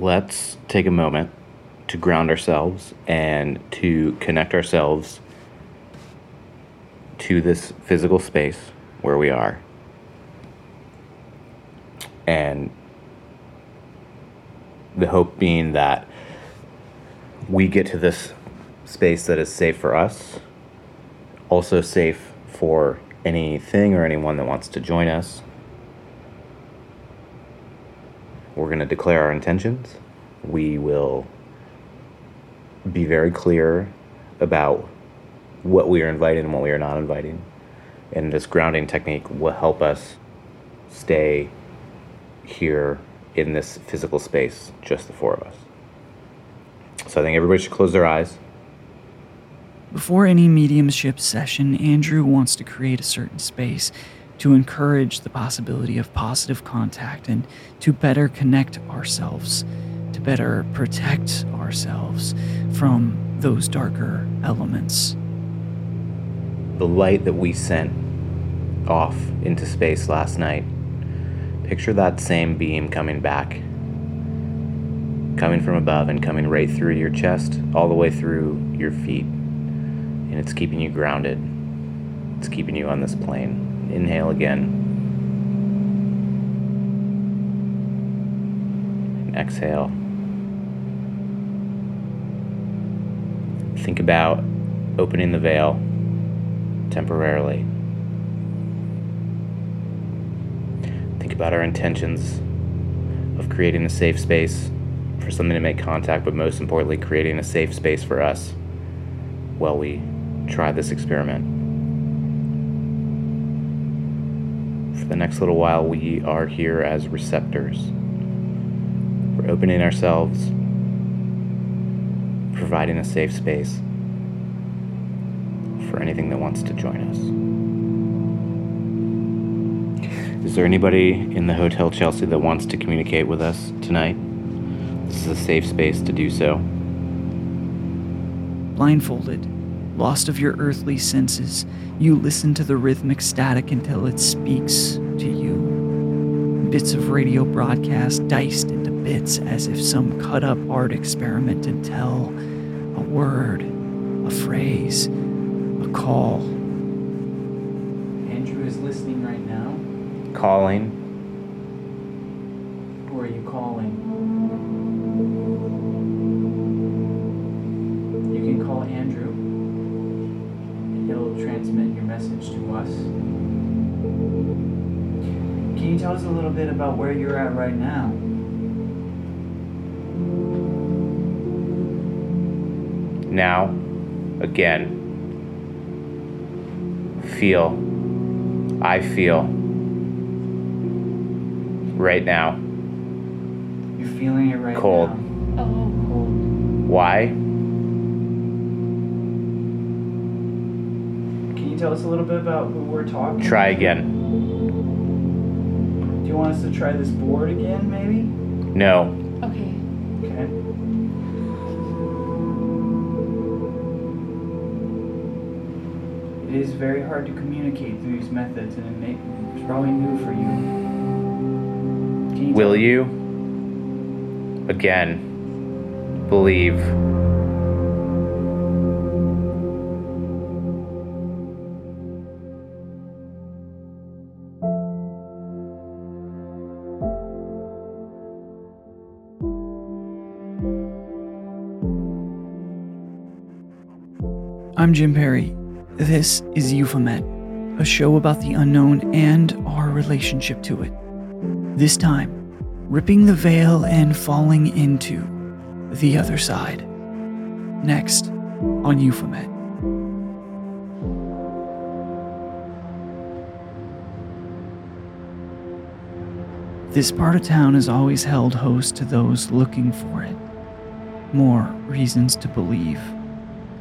Let's take a moment to ground ourselves and to connect ourselves to this physical space where we are. And the hope being that we get to this space that is safe for us, also safe for anything or anyone that wants to join us. We're going to declare our intentions. We will be very clear about what we are inviting and what we are not inviting. And this grounding technique will help us stay here in this physical space, just the four of us. So I think everybody should close their eyes. Before any mediumship session, Andrew wants to create a certain space to encourage the possibility of positive contact and to better connect ourselves, to better protect ourselves from those darker elements. The light that we sent off into space last night, picture that same beam coming back, coming from above and coming right through your chest, all the way through your feet. And it's keeping you grounded, it's keeping you on this plane. Inhale again. And exhale. Think about opening the veil temporarily. Think about our intentions of creating a safe space for something to make contact, but most importantly, creating a safe space for us while we try this experiment. The next little while, we are here as receptors. We're opening ourselves, providing a safe space for anything that wants to join us. Is there anybody in the Hotel Chelsea that wants to communicate with us tonight? This is a safe space to do so. Blindfolded, lost of your earthly senses, you listen to the rhythmic static until it speaks to you. Bits of radio broadcast diced into bits as if some cut up art experiment to tell a word, a phrase, a call. Andrew is listening right now. Calling. Who are you calling? Message to us. Can you tell us a little bit about where you're at right now? Now, again, feel. I feel. Right now. You're feeling it right cold. now. Oh, cold. Why? You tell us a little bit about who we're talking? Try again. Do you want us to try this board again, maybe? No. Okay. Okay. It is very hard to communicate through these methods, and it may, it's probably new for you. you Will you? Again, believe. I'm Jim Perry. This is Euphomet, a show about the unknown and our relationship to it. This time, ripping the veil and falling into the other side. Next on Euphomet. This part of town has always held host to those looking for it. More reasons to believe,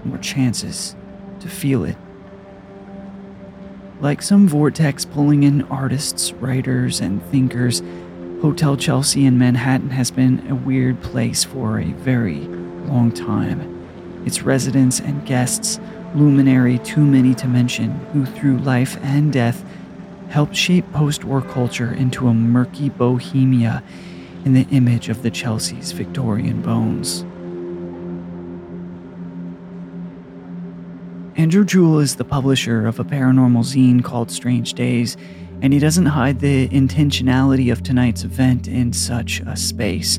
more chances to feel it. Like some vortex pulling in artists, writers, and thinkers, Hotel Chelsea in Manhattan has been a weird place for a very long time. Its residents and guests, luminary too many to mention, who through life and death helped shape post war culture into a murky bohemia in the image of the Chelsea's Victorian bones. Andrew Juhl is the publisher of a paranormal zine called Strange Days, and he doesn't hide the intentionality of tonight's event in such a space.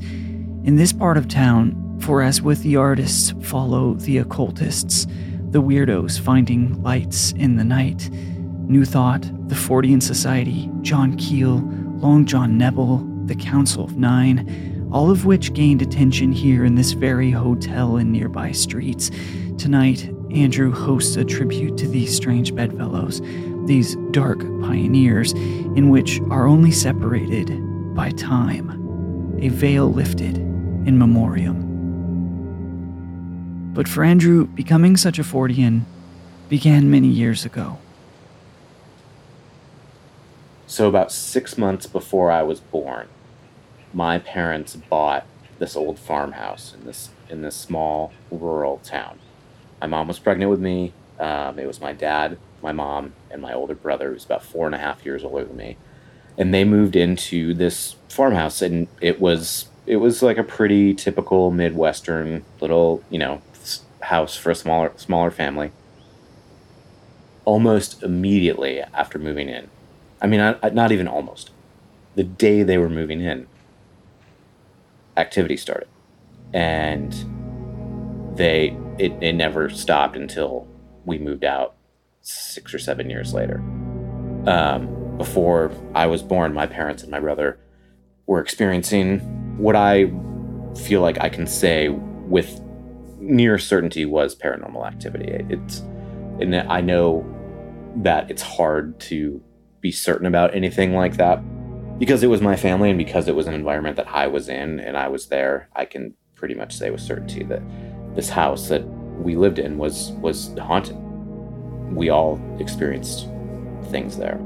In this part of town, for as with the artists follow the occultists, the weirdos finding lights in the night. New Thought, the Fortean Society, John Keel, Long John Nebel, the Council of Nine, all of which gained attention here in this very hotel and nearby streets. Tonight, Andrew hosts a tribute to these strange bedfellows, these dark pioneers, in which are only separated by time, a veil lifted in memoriam. But for Andrew, becoming such a Fortean began many years ago. So, about six months before I was born, my parents bought this old farmhouse in this in this small rural town my mom was pregnant with me. Um, it was my dad, my mom, and my older brother, who's about four and a half years older than me. And they moved into this farmhouse, and it was it was like a pretty typical midwestern little you know house for a smaller smaller family. Almost immediately after moving in, I mean, I, not even almost, the day they were moving in, activity started, and they it, it never stopped until we moved out six or seven years later. Um, before I was born, my parents and my brother were experiencing what I feel like I can say with near certainty was paranormal activity. It's, and I know that it's hard to be certain about anything like that because it was my family and because it was an environment that I was in and I was there. I can pretty much say with certainty that this house that we lived in was was haunted. We all experienced things there.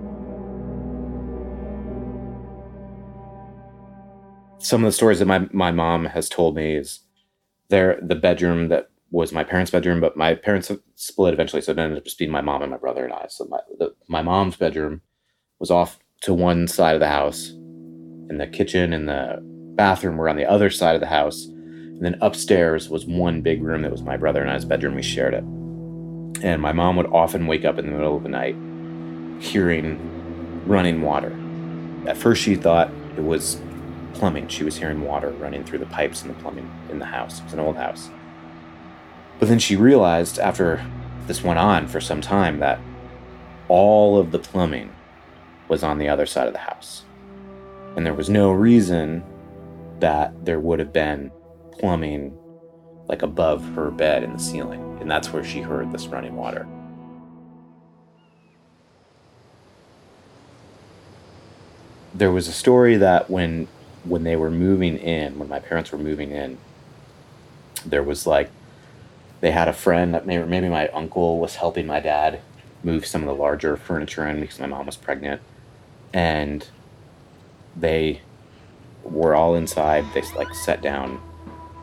Some of the stories that my, my mom has told me is there the bedroom that was my parents' bedroom, but my parents split eventually, so it ended up just being my mom and my brother and I. So my the, my mom's bedroom was off to one side of the house, and the kitchen and the bathroom were on the other side of the house and then upstairs was one big room that was my brother and I's bedroom. We shared it. And my mom would often wake up in the middle of the night hearing running water. At first, she thought it was plumbing. She was hearing water running through the pipes in the plumbing in the house. It was an old house. But then she realized after this went on for some time that all of the plumbing was on the other side of the house. And there was no reason that there would have been plumbing like above her bed in the ceiling, and that's where she heard this running water. There was a story that when when they were moving in, when my parents were moving in, there was like they had a friend that maybe, maybe my uncle was helping my dad move some of the larger furniture in because my mom was pregnant, and they were all inside. They like sat down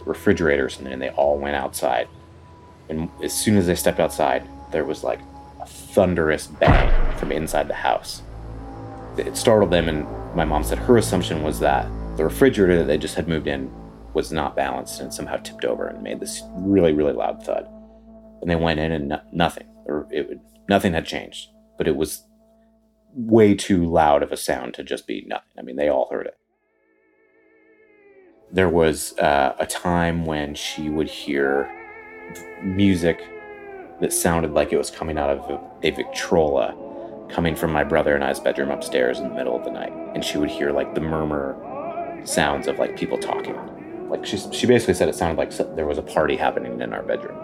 refrigerators and then they all went outside. And as soon as they stepped outside, there was like a thunderous bang from inside the house. It startled them, and my mom said her assumption was that the refrigerator that they just had moved in was not balanced and somehow tipped over and made this really, really loud thud. And they went in, and no- nothing, or it would, nothing had changed, but it was way too loud of a sound to just be nothing. I mean, they all heard it there was uh, a time when she would hear music that sounded like it was coming out of a, a Victrola coming from my brother and I's bedroom upstairs in the middle of the night. And she would hear like the murmur sounds of like people talking. Like she, she basically said it sounded like there was a party happening in our bedroom.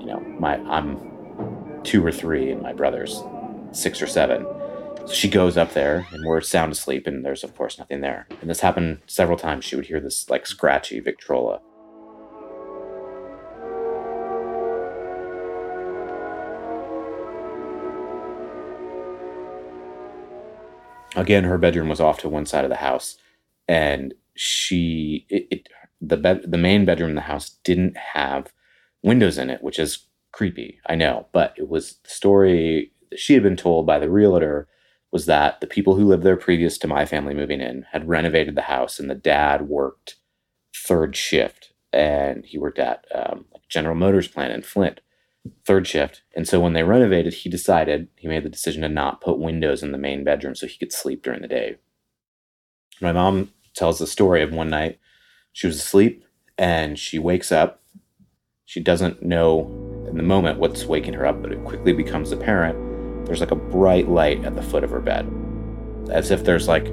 You know, my I'm two or three and my brother's six or seven. So she goes up there and we're sound asleep, and there's, of course, nothing there. And this happened several times. She would hear this like scratchy Victrola. Again, her bedroom was off to one side of the house, and she it, it the bed the main bedroom in the house didn't have windows in it, which is creepy. I know, but it was the story she had been told by the realtor was that the people who lived there previous to my family moving in had renovated the house, and the dad worked third shift, and he worked at um, General Motors plant in Flint, third shift. And so when they renovated, he decided he made the decision to not put windows in the main bedroom so he could sleep during the day. My mom tells the story of one night she was asleep and she wakes up. She doesn't know in the moment what's waking her up, but it quickly becomes apparent. There's like a bright light at the foot of her bed, as if there's like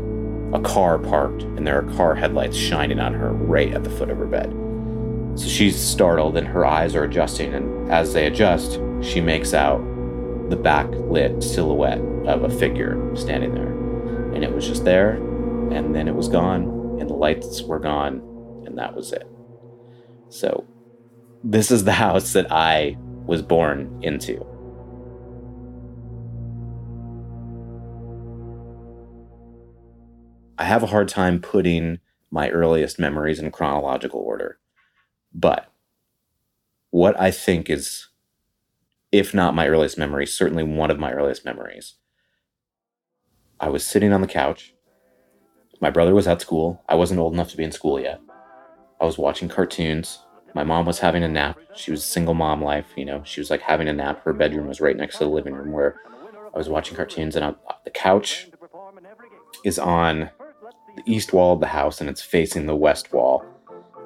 a car parked and there are car headlights shining on her right at the foot of her bed. So she's startled and her eyes are adjusting, and as they adjust, she makes out the backlit silhouette of a figure standing there. And it was just there, and then it was gone, and the lights were gone, and that was it. So, this is the house that I was born into. I have a hard time putting my earliest memories in chronological order. But what I think is, if not my earliest memory, certainly one of my earliest memories, I was sitting on the couch. My brother was at school. I wasn't old enough to be in school yet. I was watching cartoons. My mom was having a nap. She was single mom life, you know. She was like having a nap. Her bedroom was right next to the living room where I was watching cartoons, and I, the couch is on the east wall of the house, and it's facing the west wall.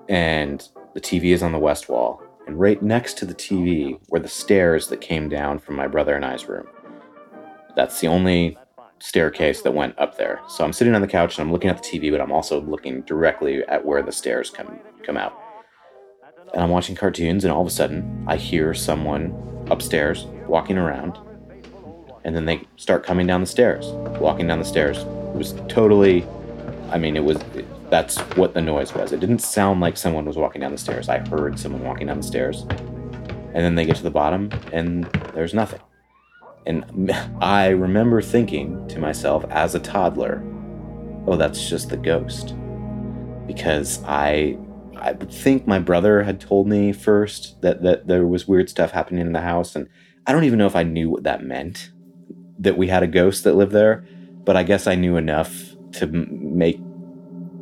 And the TV is on the west wall, and right next to the TV were the stairs that came down from my brother and I's room. That's the only staircase that went up there. So I'm sitting on the couch and I'm looking at the TV, but I'm also looking directly at where the stairs come come out. And I'm watching cartoons, and all of a sudden, I hear someone upstairs walking around, and then they start coming down the stairs, walking down the stairs. It was totally, I mean, it was that's what the noise was. It didn't sound like someone was walking down the stairs. I heard someone walking down the stairs. And then they get to the bottom and there's nothing. And I remember thinking to myself as a toddler, oh, that's just the ghost. Because I I think my brother had told me first that, that there was weird stuff happening in the house. And I don't even know if I knew what that meant, that we had a ghost that lived there. But I guess I knew enough to make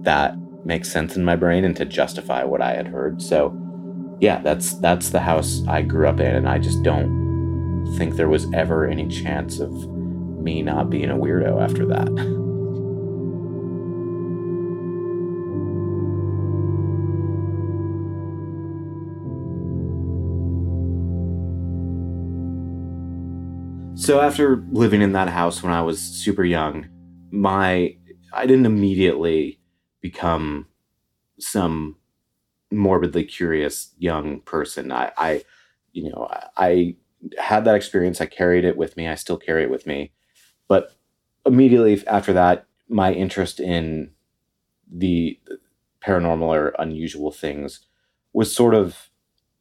that make sense in my brain and to justify what I had heard. So, yeah, that's that's the house I grew up in, and I just don't think there was ever any chance of me not being a weirdo after that. So after living in that house when I was super young, my I didn't immediately become some morbidly curious young person. I, I you know, I, I had that experience. I carried it with me. I still carry it with me. But immediately after that, my interest in the paranormal or unusual things was sort of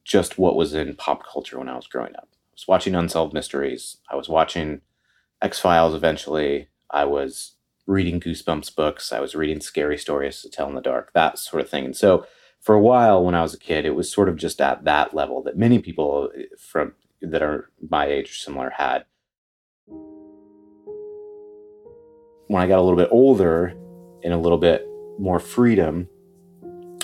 just what was in pop culture when I was growing up. I was watching Unsolved Mysteries. I was watching X Files eventually. I was reading Goosebumps books. I was reading scary stories to tell in the dark, that sort of thing. And so for a while when I was a kid, it was sort of just at that level that many people eh, from that are my age or similar had. When I got a little bit older and a little bit more freedom,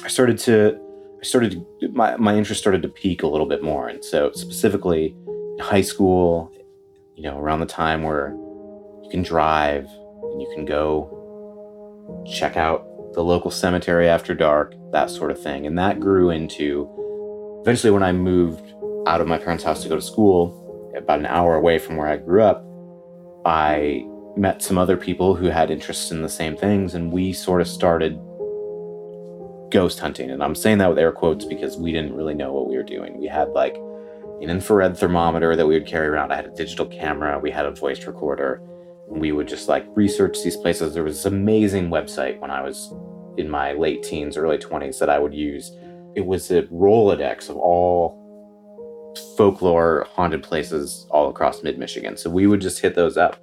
I started to I started to, my my interest started to peak a little bit more. And so specifically in high school, you know, around the time where you can drive and you can go check out the local cemetery after dark, that sort of thing. And that grew into eventually when I moved out of my parents' house to go to school, about an hour away from where I grew up, I met some other people who had interests in the same things, and we sort of started ghost hunting. And I'm saying that with air quotes because we didn't really know what we were doing. We had like an infrared thermometer that we would carry around. I had a digital camera, we had a voice recorder, we would just like research these places. There was this amazing website when I was in my late teens, early 20s that I would use. It was a Rolodex of all folklore haunted places all across mid Michigan. So we would just hit those up.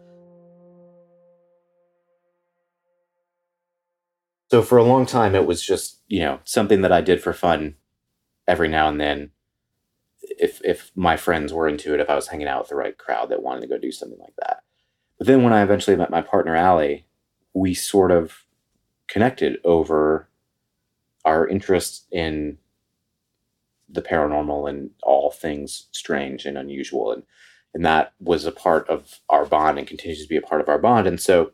So for a long time, it was just, you know, something that I did for fun every now and then. If, if my friends were into it, if I was hanging out with the right crowd that wanted to go do something like that. Then when I eventually met my partner, Allie, we sort of connected over our interest in the paranormal and all things strange and unusual. And and that was a part of our bond and continues to be a part of our bond. And so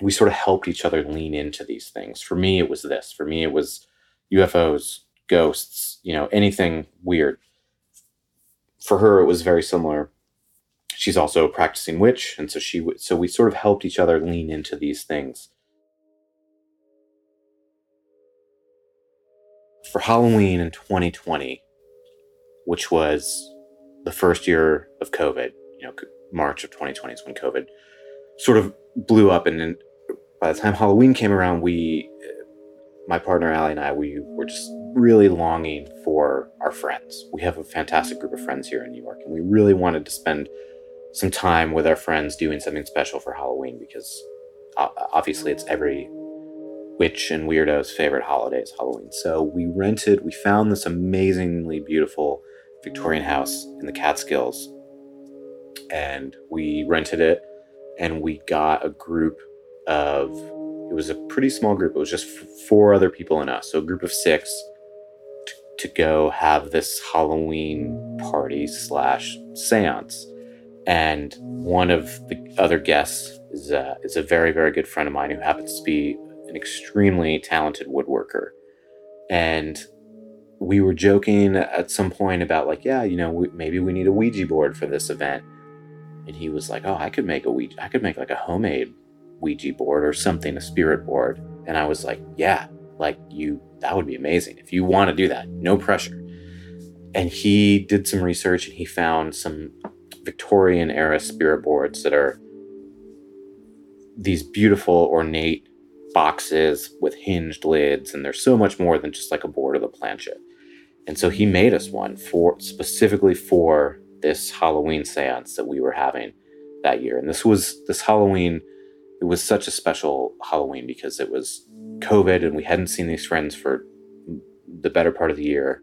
we sort of helped each other lean into these things. For me it was this. For me it was ufos ghosts you know anything weird. For her it was very similar she's also a practicing witch and so she so we sort of helped each other lean into these things for halloween in 2020 which was the first year of covid you know march of 2020 is when covid sort of blew up and then by the time halloween came around we uh, my partner Allie and I, we were just really longing for our friends. We have a fantastic group of friends here in New York, and we really wanted to spend some time with our friends doing something special for Halloween because obviously it's every witch and weirdo's favorite holiday is Halloween. So we rented, we found this amazingly beautiful Victorian house in the Catskills and we rented it and we got a group of it was a pretty small group. It was just four other people and us. So a group of six to, to go have this Halloween party slash seance and one of the other guests is a, is a very very good friend of mine who happens to be an extremely talented woodworker. And we were joking at some point about like yeah you know we, maybe we need a ouija board for this event. And he was like oh i could make a ouija i could make like a homemade ouija board or something a spirit board. And i was like yeah like you that would be amazing. If you want to do that no pressure. And he did some research and he found some Victorian era spirit boards that are these beautiful ornate boxes with hinged lids and they're so much more than just like a board of the planchette. and so he made us one for specifically for this halloween seance that we were having that year and this was this halloween it was such a special halloween because it was covid and we hadn't seen these friends for the better part of the year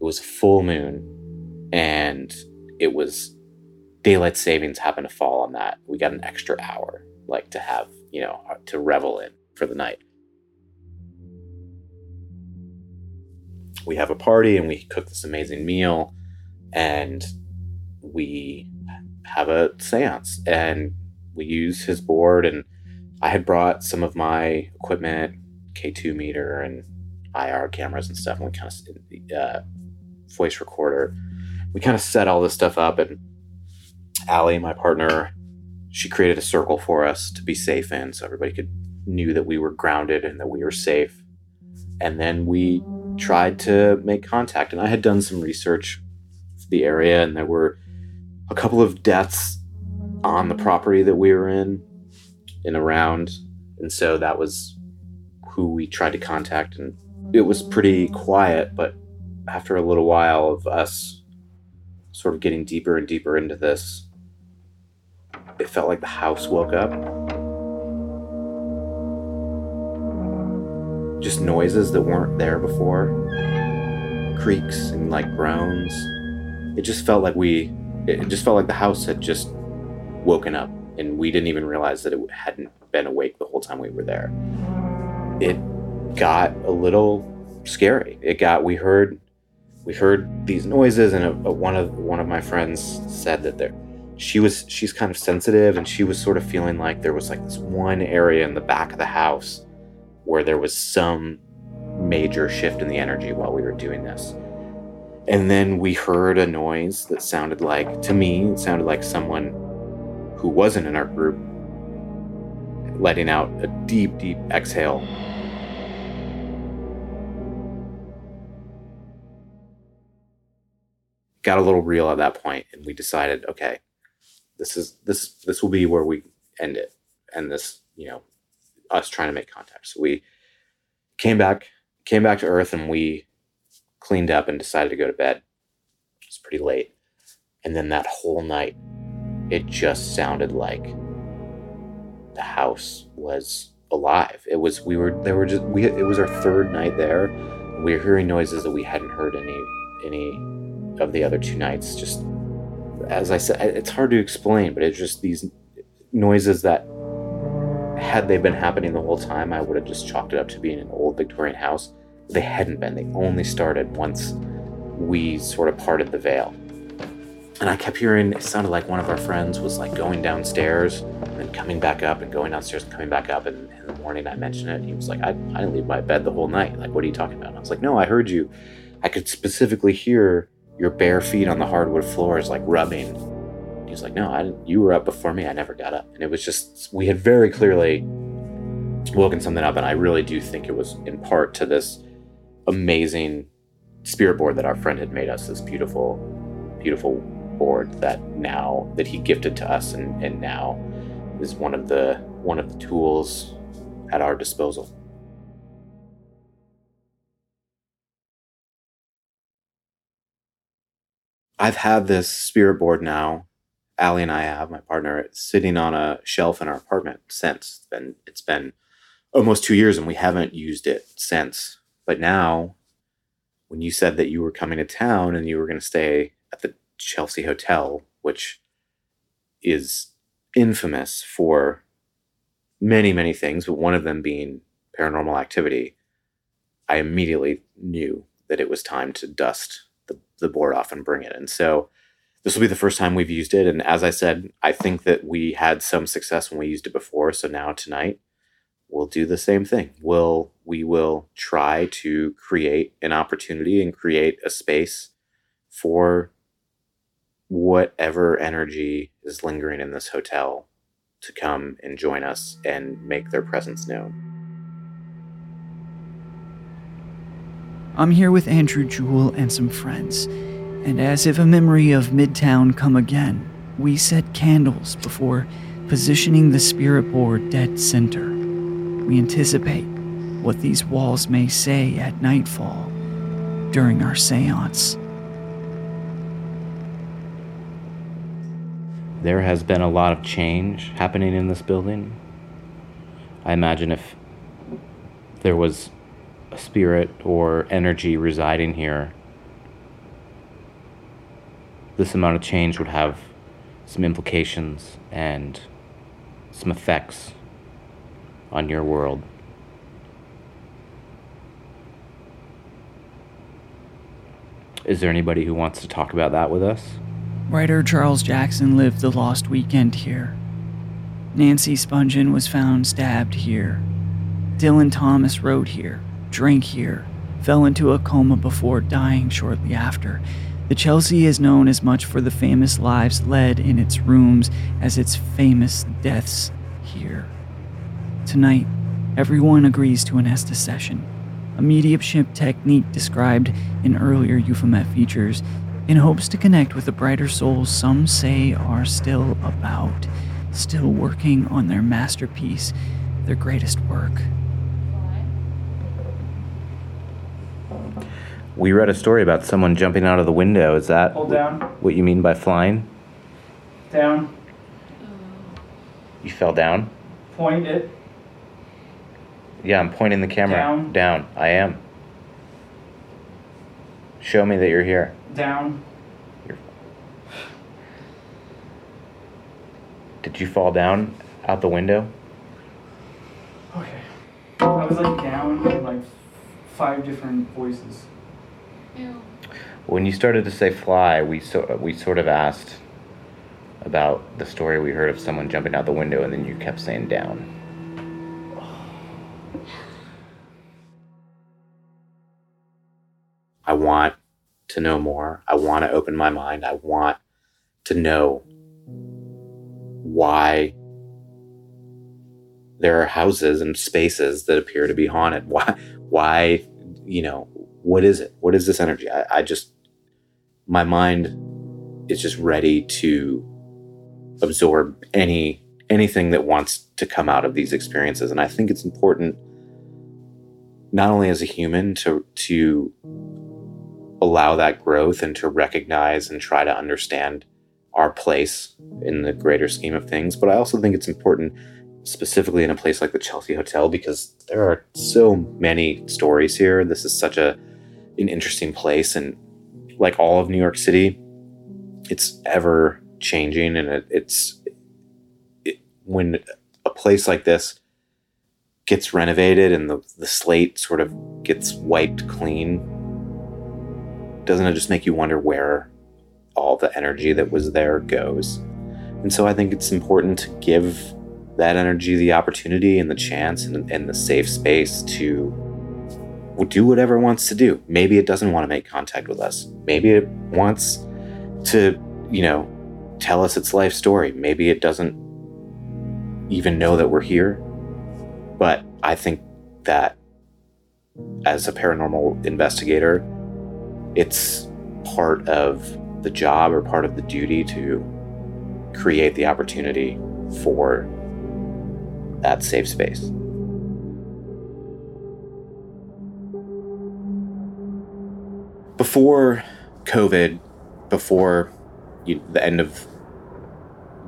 it was a full moon and it was daylight savings happened to fall on that, we got an extra hour, like to have, you know, uh, to revel in for the night. We have a party and we cook this amazing meal and we have a seance and we use his board and I had brought some of my equipment, K2 meter and IR cameras and stuff, and we kind of uh, voice recorder. We kind of set all this stuff up and Allie, my partner, she created a circle for us to be safe in so everybody could knew that we were grounded and that we were safe. And then we tried to make contact. And I had done some research for the area, and there were a couple of deaths on the property that we were in and around. And so that was who we tried to contact. And it was pretty quiet, but after a little while of us sort of getting deeper and deeper into this, it felt like the house woke up. Just noises that weren't there before, creaks and like groans. It just felt like we, it just felt like the house had just woken up and we didn't even realize that it hadn't been awake the whole time we were there. It got a little scary. It got, we heard, we heard these noises and a, a, one of one of my friends said that there she was she's kind of sensitive and she was sort of feeling like there was like this one area in the back of the house where there was some major shift in the energy while we were doing this. And then we heard a noise that sounded like to me it sounded like someone who wasn't in our group letting out a deep deep exhale. Got a little real at that point and we decided okay, this is this this will be where we end it. And this, you know, us trying to make contact. So we came back, came back to Earth, and we cleaned up and decided to go to bed. It was pretty late. And then that whole night, it just sounded like the house was alive. It was we were there were just we it was our third night there. We were hearing noises that we hadn't heard any any of the other two nights. Just as I said, it's hard to explain, but it's just these noises that had they been happening the whole time, I would have just chalked it up to being an old Victorian house. They hadn't been. They only started once we sort of parted the veil. And I kept hearing it sounded like one of our friends was like going downstairs and coming back up and going downstairs and coming back up. And in the morning I mentioned it. He was like, I, I didn't leave my bed the whole night. Like, what are you talking about? And I was like, no, I heard you. I could specifically hear your bare feet on the hardwood floor is like rubbing. He was like, no, I didn't, you were up before me. I never got up. And it was just, we had very clearly woken something up. And I really do think it was in part to this amazing spirit board that our friend had made us, this beautiful, beautiful board that now that he gifted to us and, and now is one of the one of the tools at our disposal. I've had this spirit board now. Allie and I have my partner sitting on a shelf in our apartment since. It's it's been almost two years and we haven't used it since. But now, when you said that you were coming to town and you were going to stay at the Chelsea Hotel, which is infamous for many, many things, but one of them being paranormal activity, I immediately knew that it was time to dust the, the board off and bring it. And so this will be the first time we've used it. And as I said, I think that we had some success when we used it before. So now tonight, we'll do the same thing. We'll we will try to create an opportunity and create a space for whatever energy is lingering in this hotel to come and join us and make their presence known. I'm here with Andrew Juhl and some friends, and as if a memory of Midtown come again, we set candles before positioning the spirit board dead center. We anticipate what these walls may say at nightfall during our seance. There has been a lot of change happening in this building. I imagine if there was a spirit or energy residing here, this amount of change would have some implications and some effects on your world. Is there anybody who wants to talk about that with us? Writer Charles Jackson lived the lost weekend here. Nancy Spungen was found stabbed here. Dylan Thomas wrote here, drank here, fell into a coma before dying shortly after. The Chelsea is known as much for the famous lives led in its rooms as its famous deaths here. Tonight, everyone agrees to an Estes session a mediumship technique described in earlier Euphomet features, in hopes to connect with the brighter souls some say are still about, still working on their masterpiece, their greatest work. We read a story about someone jumping out of the window. Is that Hold down. what you mean by flying? Down. You fell down? Point it. Yeah, I'm pointing the camera Down. Down. I am. Show me that you're here. Down. Did you fall down out the window? Okay. I was like down in like five different voices. When you started to say fly, we so we sort of asked about the story we heard of someone jumping out the window, and then you kept saying down. I want to know more. I want to open my mind. I want to know why there are houses and spaces that appear to be haunted. Why, why, you know, what is it? What is this energy? I, I just, my mind is just ready to absorb any anything that wants to come out of these experiences. And I think it's important not only as a human to to allow that growth and to recognize and try to understand our place in the greater scheme of things, but I also think it's important specifically in a place like the Chelsea Hotel because there are so many stories here. This is such a an interesting place. And like all of New York City, it's ever changing. And it, it's it, when a place like this gets renovated and the, the slate sort of gets wiped clean doesn't it just make you wonder where all the energy that was there goes? And so i think it's important to give that energy the opportunity and the chance and, and the safe space to do whatever it wants to do maybe it doesn't want to make contact with us maybe it wants to you know tell us its life story. Maybe it doesn't even know that we're here. But I think that as a paranormal investigator, it's part of the job or part of the duty to create the opportunity for that safe space. Before COVID, before you, the end of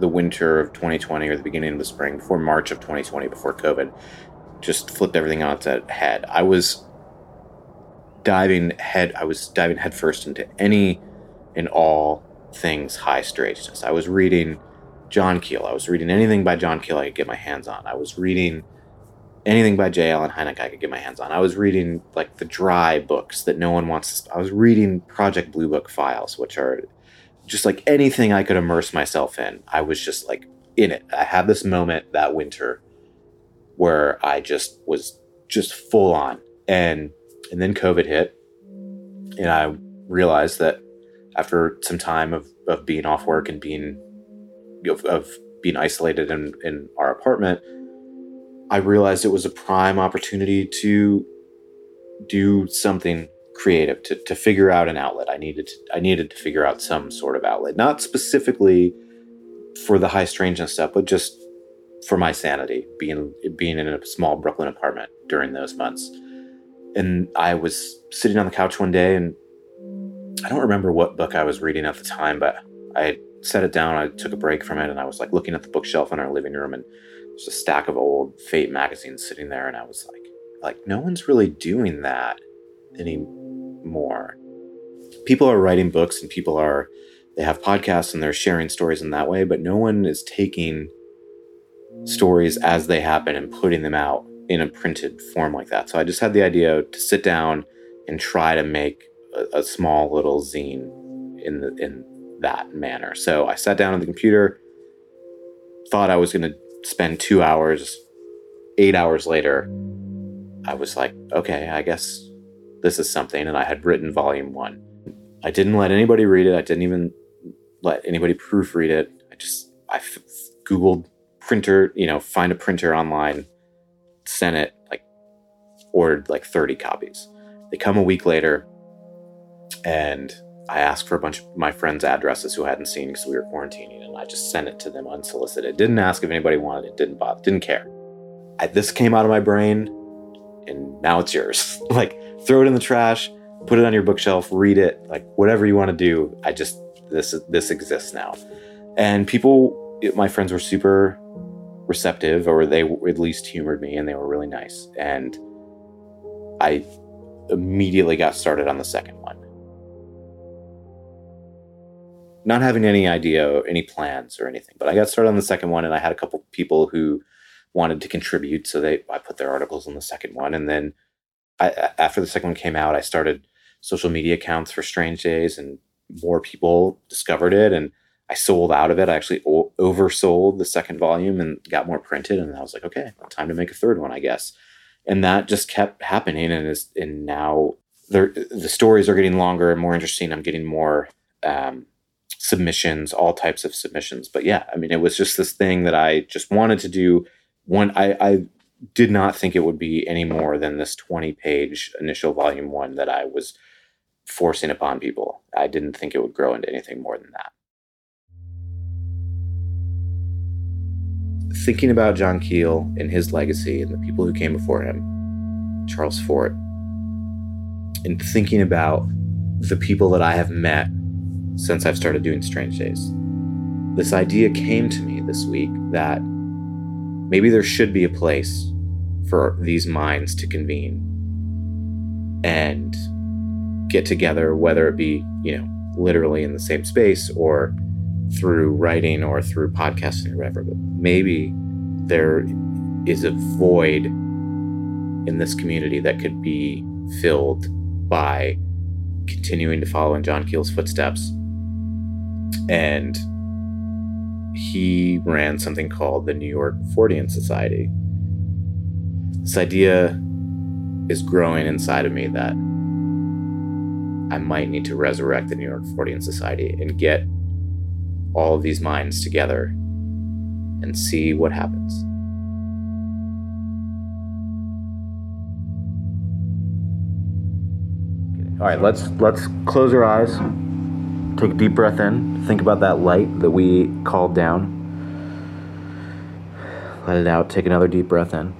the winter of 2020 or the beginning of the spring, before March of 2020, before COVID, just flipped everything on its head. I was diving head. I was diving headfirst into any and all things high strangeness. I was reading John Keel. I was reading anything by John Keel I could get my hands on. I was reading anything by J. Allen Hynek I could get my hands on. I was reading like the dry books that no one wants. To, I was reading Project Blue Book files, which are just like anything I could immerse myself in, I was just like in it. I had this moment that winter where I just was just full on. And and then COVID hit. And I realized that after some time of, of being off work and being of, of being isolated in, in our apartment, I realized it was a prime opportunity to do something creative to, to figure out an outlet. I needed to, i needed to figure out some sort of outlet not specifically for the high strangeness stuff but just for my sanity being being in a small brooklyn apartment during those months. And i was sitting on the couch one day and i don't remember what book i was reading at the time but i set it down i took a break from it and i was like looking at the bookshelf in our living room and there's a stack of old fate magazines sitting there and i was like like no one's really doing that anymore. People are writing books and people are, they have podcasts and they're sharing stories in that way, but no one is taking stories as they happen and putting them out in a printed form like that. So I just had the idea to sit down and try to make a, a small little zine in the, in that manner. So I sat down on the computer, thought I was going to spend two hours. Eight hours later, I was like, okay, I guess this is something, and I had written volume one. I didn't let anybody read it. I didn't even let anybody proofread it. I just I f- googled printer, you know, find a printer online, sent it, like ordered like 30 copies. They come a week later, and I asked for a bunch of my friends' addresses who hadn't seen because we were quarantining, and I just sent it to them unsolicited. Didn't ask if anybody wanted it. Didn't bother. Didn't care. I, this came out of my brain, and now it's yours. like throw it in the trash, put it on your bookshelf, read it, like whatever you want to do. I just this this exists now, and people, my friends were super receptive, or they at least humored me, and they were really nice, and I immediately got started on the second Not having any idea, any plans or anything, but I got started on the second one, and I had a couple people who wanted to contribute, so they I put their articles on the second one, and then I, after the second one came out, I started social media accounts for Strange Days, and more people discovered it. And I sold out of it. I actually o- oversold the second volume and got more printed. And I was like, okay, time to make a third one, I guess. And that just kept happening. And is and now the stories are getting longer and more interesting. I'm getting more um, submissions, all types of submissions. But yeah, I mean, it was just this thing that I just wanted to do. One, I, I did not think it would be any more than this 20 page initial volume one that I was forcing upon people. I didn't think it would grow into anything more than that. thinking about John Keel and his legacy and the people who came before him, Charles Fort, and thinking about the people that I have met since I've started doing Strange Days, this idea came to me this week that maybe there should be a place for these minds to convene and get together, whether it be, you know, literally in the same space or through writing or through podcasting or whatever. But maybe there is a void in this community that could be filled by continuing to follow in John Keel's footsteps. And he ran something called the New York Fortean Society. This idea is growing inside of me that I might need to resurrect the New York Fortean Society and get all of these minds together and see what happens. All right, let's let's close our eyes. Take a deep breath in. Think about that light that we called down. Let it out. Take another deep breath in.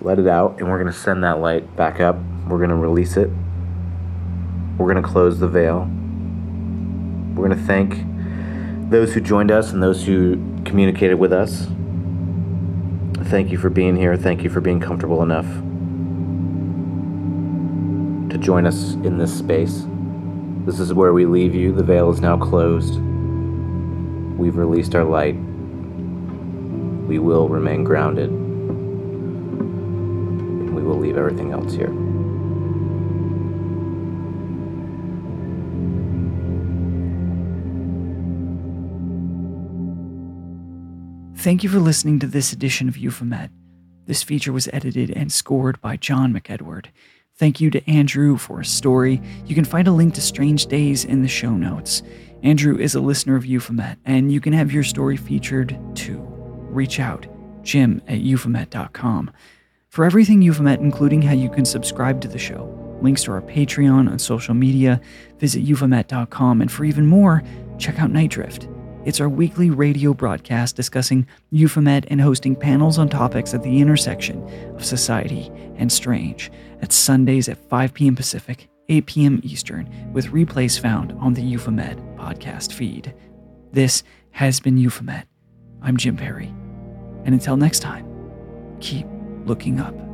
Let it out, and we're going to send that light back up. We're going to release it. We're going to close the veil. We're going to thank those who joined us and those who communicated with us. Thank you for being here. Thank you for being comfortable enough join us in this space. This is where we leave you. The veil is now closed. We've released our light. We will remain grounded. We will leave everything else here. Thank you for listening to this edition of Euphomet. This feature was edited and scored by Jon McEdward. Thank you to Andrew for his story. You can find a link to Strange Days in the show notes. Andrew is a listener of Euphomet, and you can have your story featured too. Reach out, jim at euphomet.com. For everything Euphomet, including how you can subscribe to the show, links to our Patreon and social media, visit euphomet.com, And for even more, check out Nite Drift. It's our weekly radio broadcast discussing Euphomet and hosting panels on topics at the intersection of society and strange. At Sundays at 5 p.m. Pacific, 8 p.m. Eastern, with replays found on the Euphomet podcast feed. This has been Euphomet. I'm Jim Perry. And until next time, keep looking up.